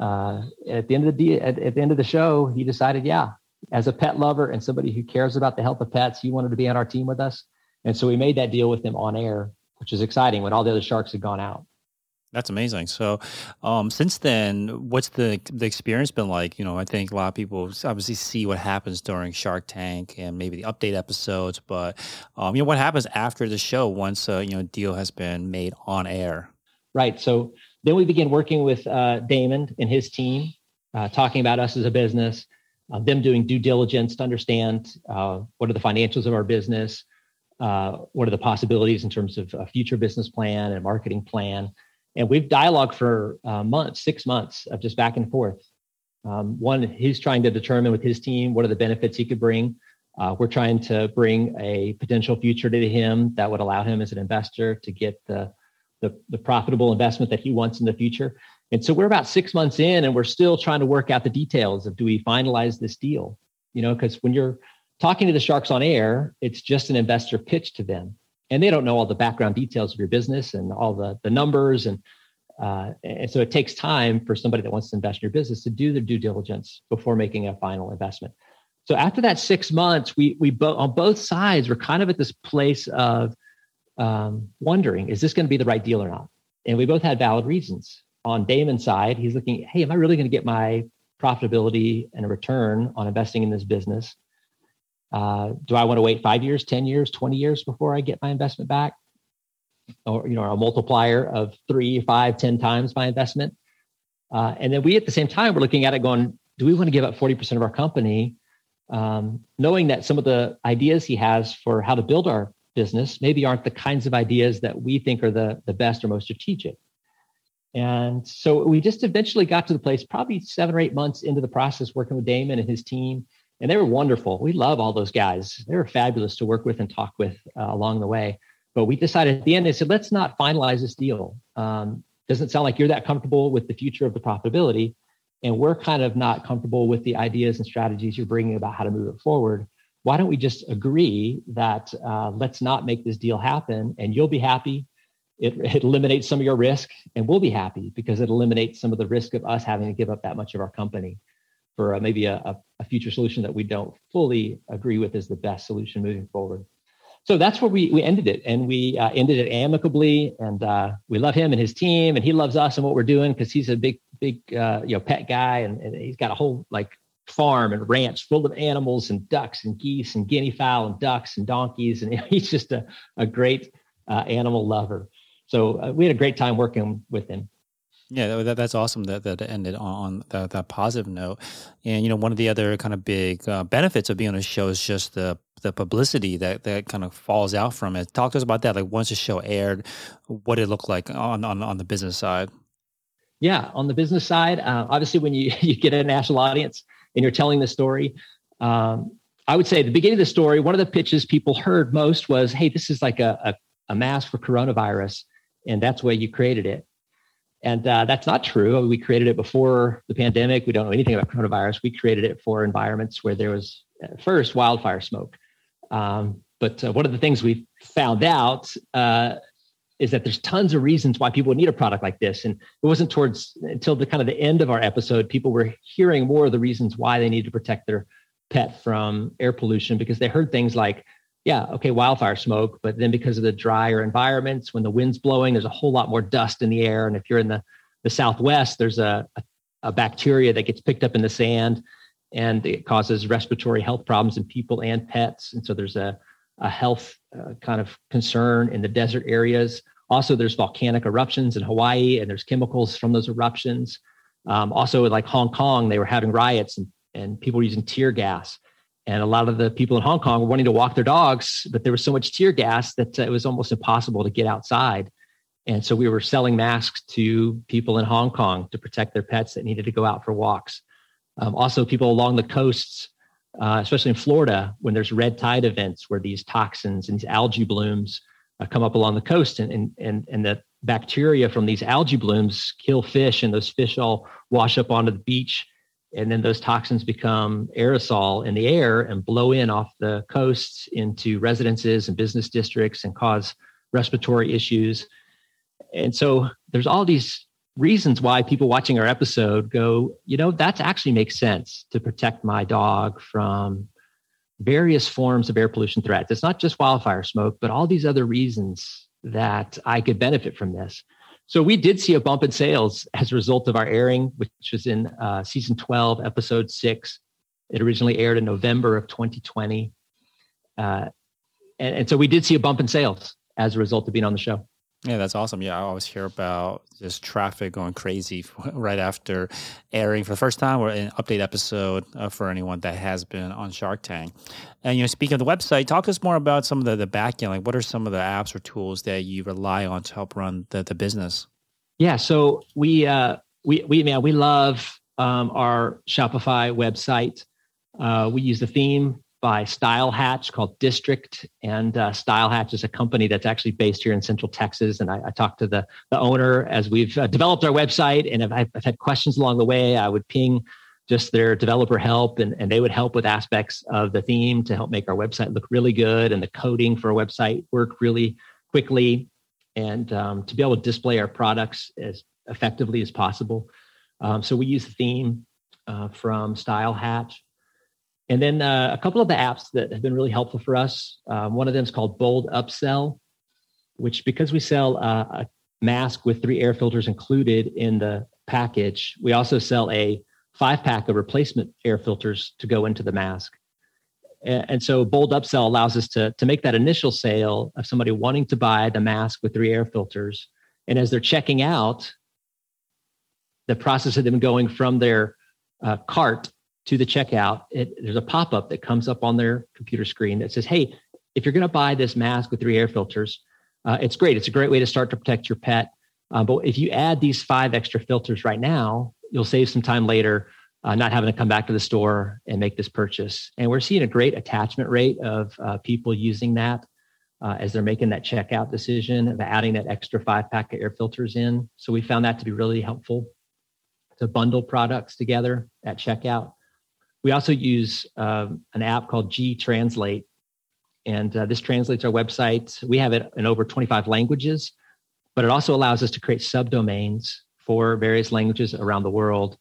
Uh, at the end of the at, at the end of the show, he decided, yeah, as a pet lover and somebody who cares about the health of pets, he wanted to be on our team with us. And so we made that deal with him on air, which is exciting when all the other sharks had gone out. That's amazing. So, um, since then, what's the the experience been like? You know, I think a lot of people obviously see what happens during Shark Tank and maybe the update episodes, but um, you know, what happens after the show once uh, you know deal has been made on air? Right. So then we begin working with uh, Daymond and his team, uh, talking about us as a business, uh, them doing due diligence to understand uh, what are the financials of our business, uh, what are the possibilities in terms of a future business plan and marketing plan. And we've dialogued for uh, months, six months of just back and forth. Um, one, he's trying to determine with his team what are the benefits he could bring. Uh, we're trying to bring a potential future to him that would allow him as an investor to get the, the, the profitable investment that he wants in the future. And so we're about six months in and we're still trying to work out the details of do we finalize this deal? You know, because when you're talking to the sharks on air, it's just an investor pitch to them. And they don't know all the background details of your business and all the, the numbers. And, uh, and so it takes time for somebody that wants to invest in your business to do their due diligence before making a final investment. So after that six months, we we both on both sides we're kind of at this place of um, wondering, is this going to be the right deal or not? And we both had valid reasons on Daymond's side, he's looking, hey, am I really going to get my profitability and a return on investing in this business? Uh, do I want to wait five years, 10 years, 20 years before I get my investment back? Or, you know, a multiplier of three, five, 10 times my investment. Uh, and then we, at the same time, we're looking at it going, do we want to give up 40% of our company? Um, knowing that some of the ideas he has for how to build our business maybe aren't the kinds of ideas that we think are the, the best or most strategic. And so we just eventually got to the place, probably seven or eight months into the process, working with Daymond and his team. And they were wonderful. We love all those guys. They were fabulous to work with and talk with uh, along the way. But we decided at the end, they said, let's not finalize this deal. Um, doesn't sound like you're that comfortable with the future of the profitability. And we're kind of not comfortable with the ideas and strategies you're bringing about how to move it forward. Why don't we just agree that uh, let's not make this deal happen and you'll be happy it, it, eliminates some of your risk and we'll be happy because it eliminates some of the risk of us having to give up that much of our company for uh, maybe a, a, future solution that we don't fully agree with is the best solution moving forward. So that's where we, we ended it and we uh, ended it amicably and uh, we love him and his team and he loves us and what we're doing because he's a big big uh, you know pet guy and, and he's got a whole like farm and ranch full of animals and ducks and geese and guinea fowl and ducks and donkeys and he's just a, a great uh, animal lover so uh, we had a great time working with him. Yeah, that, that's awesome that that ended on, that, that positive note. And you know, one of the other kind of big uh, benefits of being on a show is just the the publicity that that kind of falls out from it. Talk to us about that. Like once the show aired, what it looked like on on, on the business side. Yeah, on the business side, uh, obviously when you you get a national audience and you're telling the story, um, I would say at the beginning of the story, one of the pitches people heard most was, "Hey, this is like a, a, a mask for coronavirus, and that's why you created it." And uh, that's not true. We created it before the pandemic. We don't know anything about coronavirus. We created it for environments where there was first wildfire smoke. Um, but uh, one of the things we found out uh, is that there's tons of reasons why people need a product like this. And it wasn't towards until the kind of the end of our episode, people were hearing more of the reasons why they need to protect their pet from air pollution because they heard things like, yeah, okay, wildfire smoke, but then because of the drier environments, when the wind's blowing, there's a whole lot more dust in the air. And if you're in the, the Southwest, there's a, a, bacteria that gets picked up in the sand and it causes respiratory health problems in people and pets. And so there's a, a health uh, kind of concern in the desert areas. Also, there's volcanic eruptions in Hawaii and there's chemicals from those eruptions. Um, also, like Hong Kong, they were having riots and, and people were using tear gas. And a lot of the people in Hong Kong were wanting to walk their dogs, but there was so much tear gas that uh, it was almost impossible to get outside. And so we were selling masks to people in Hong Kong to protect their pets that needed to go out for walks. Um, also, people along the coasts, uh, especially in Florida, when there's red tide events where these toxins and these algae blooms uh, come up along the coast, and, and and and the bacteria from these algae blooms kill fish, and those fish all wash up onto the beach and then those toxins become aerosol in the air and blow in off the coasts into residences and business districts and cause respiratory issues. And so there's all these reasons why people watching our episode go, you know, that actually makes sense to protect my dog from various forms of air pollution threats. It's not just wildfire smoke, but all these other reasons that I could benefit from this. So we did see a bump in sales as a result of our airing, which was in uh, season 12, episode six. It originally aired in November of 2020. Uh, and, and so we did see a bump in sales as a result of being on the show. Yeah, that's awesome. Yeah, I always hear about just traffic going crazy right after airing for the first time or an update episode uh, for anyone that has been on Shark Tank. And, you know, speaking of the website, talk to us more about some of the, the back end. Like, what are some of the apps or tools that you rely on to help run the, the business? Yeah, so we, uh, we, we, man, we love um, our Shopify website. Uh, we use the theme by Style Hatch called District. And uh, Style Hatch is a company that's actually based here in Central Texas. And I, I talked to the, the owner as we've uh, developed our website. And if I've, I've, had questions along the way, I would ping just their developer help and, and they would help with aspects of the theme to help make our website look really good and the coding for a website work really quickly and um, to be able to display our products as effectively as possible. Um, so we use the theme uh, from Style Hatch. And then uh, a couple of the apps that have been really helpful for us. Um, one of them is called Bold Upsell, which because we sell uh, a mask with three air filters included in the package, we also sell a five pack of replacement air filters to go into the mask. And, and so Bold Upsell allows us to, to make that initial sale of somebody wanting to buy the mask with three air filters. And as they're checking out, the process of them going from their uh, cart to the checkout, it, there's a pop up that comes up on their computer screen that says, Hey, if you're going to buy this mask with three air filters, uh, it's great. It's a great way to start to protect your pet. Uh, but if you add these five extra filters right now, you'll save some time later, uh, not having to come back to the store and make this purchase. And we're seeing a great attachment rate of uh, people using that uh, as they're making that checkout decision of adding that extra five pack of air filters in. So we found that to be really helpful to bundle products together at checkout. We also use um, an app called G Translate, and uh, this translates our website. We have it in over 25 languages, but it also allows us to create subdomains for various languages around the world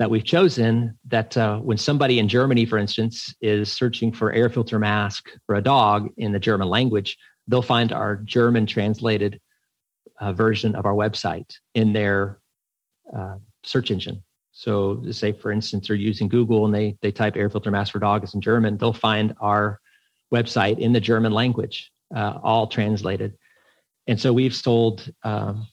that we've chosen. That uh, when somebody in Germany, for instance, is searching for air filter mask for a dog in the German language, they'll find our German translated uh, version of our website in their uh, search engine. So say, for instance, they're using Google and they, they type air filter mask for dogs in German, they'll find our website in the German language, uh, all translated. And so we've sold um,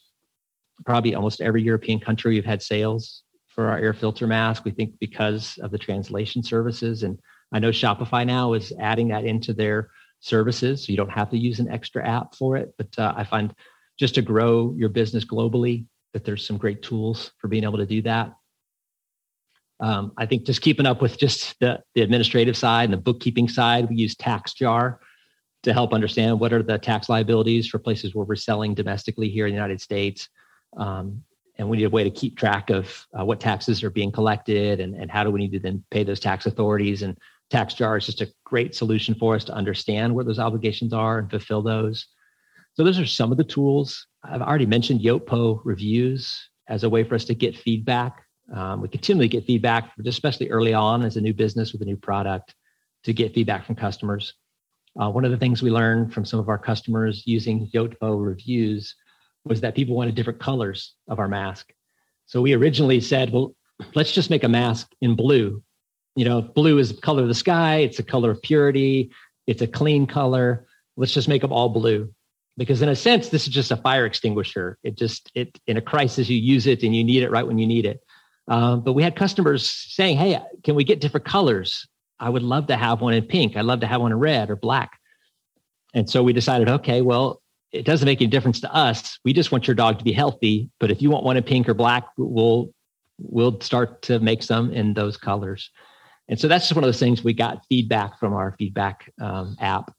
probably almost every European country. We've had sales for our air filter mask. We think because of the translation services and I know Shopify now is adding that into their services, so you don't have to use an extra app for it. But uh, I find just to grow your business globally, that there's some great tools for being able to do that. Um, I think just keeping up with just the, the administrative side and the bookkeeping side, we use TaxJar to help understand what are the tax liabilities for places where we're selling domestically here in the United States. Um, and we need a way to keep track of uh, what taxes are being collected and, and how do we need to then pay those tax authorities. And TaxJar is just a great solution for us to understand where those obligations are and fulfill those. So those are some of the tools. I've already mentioned Yotpo reviews as a way for us to get feedback. Um, we continually get feedback, especially early on as a new business with a new product, to get feedback from customers. Uh, one of the things we learned from some of our customers using Yotpo reviews was that people wanted different colors of our mask. So we originally said, well, let's just make a mask in blue. You know, blue is the color of the sky, it's a color of purity, it's a clean color. Let's just make them all blue. Because in a sense, this is just a fire extinguisher. It just it in a crisis you use it and you need it right when you need it. Um, but we had customers saying, "Hey, can we get different colors? I would love to have one in pink. I'd love to have one in red or black." And so we decided, okay, well, it doesn't make any difference to us. We just want your dog to be healthy. But if you want one in pink or black, we'll we'll start to make some in those colors. And so that's just one of those things we got feedback from our feedback um, app,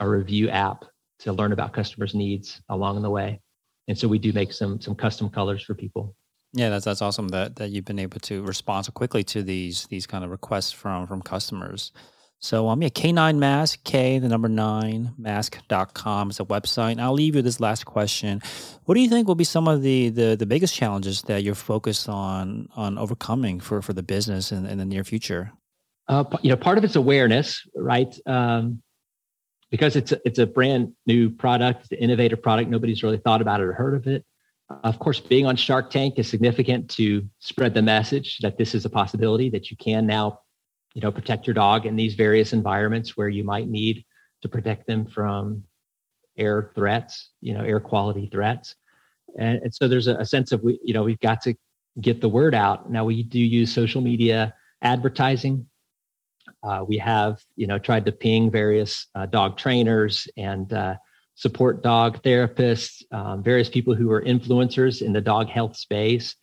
our review app, to learn about customers' needs along the way. And so we do make some some custom colors for people. Yeah, that's that's awesome that that you've been able to respond so quickly to these these kind of requests from from customers. So um yeah, K9 Mask, K the number nine mask.com is a website. And I'll leave you this last question. What do you think will be some of the the, the biggest challenges that you're focused on on overcoming for for the business in, in the near future? Uh, you know, part of it's awareness, right? Um, because it's a, it's a brand new product, it's an innovative product. Nobody's really thought about it or heard of it. Of course, being on Shark Tank is significant to spread the message that this is a possibility that you can now you know protect your dog in these various environments where you might need to protect them from air threats you know air quality threats. And, and so there's a, a, sense of we you know we've got to get the word out. Now we do use social media advertising. Uh, we have you know tried to ping various uh, dog trainers and uh, support dog therapists um, various people who are influencers in the dog health space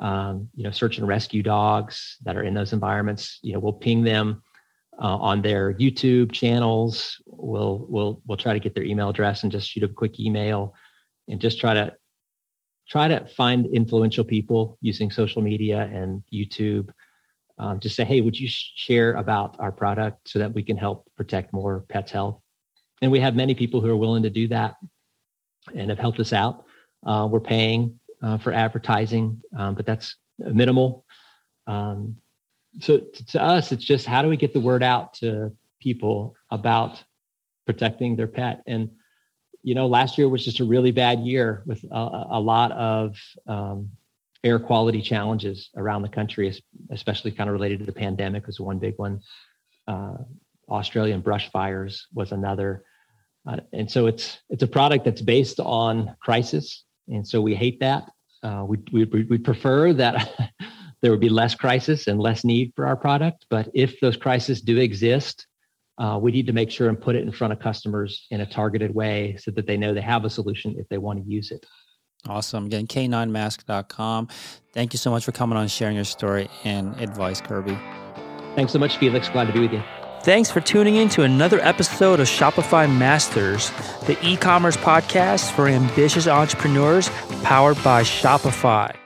um, you know, search and rescue dogs that are in those environments. You know, we'll ping them uh, on their YouTube channels. We'll we'll we'll try to get their email address and just shoot a quick email, and just try to try to find influential people using social media and YouTube. Um, just say, hey, would you share about our product so that we can help protect more pets' health? And we have many people who are willing to do that and have helped us out. Uh, we're paying uh, for advertising, um, but that's minimal. Um, so to, us, it's just how do we get the word out to people about protecting their pet? And you know, last year was just a really bad year with a, a lot of um, air quality challenges around the country, especially kind of related to the pandemic was one big one. Uh, Australian brush fires was another. Uh, and so it's it's a product that's based on crisis and so we hate that. Uh, we, we, we prefer that there would be less crisis and less need for our product. But if those crises do exist, uh, we need to make sure and put it in front of customers in a targeted way so that they know they have a solution if they want to use it. Awesome. Again, k9mask.com. Thank you so much for coming on, sharing your story and advice, Kirby. Thanks so much, Felix. Glad to be with you. Thanks for tuning in to another episode of Shopify Masters, the e commerce podcast for ambitious entrepreneurs powered by Shopify.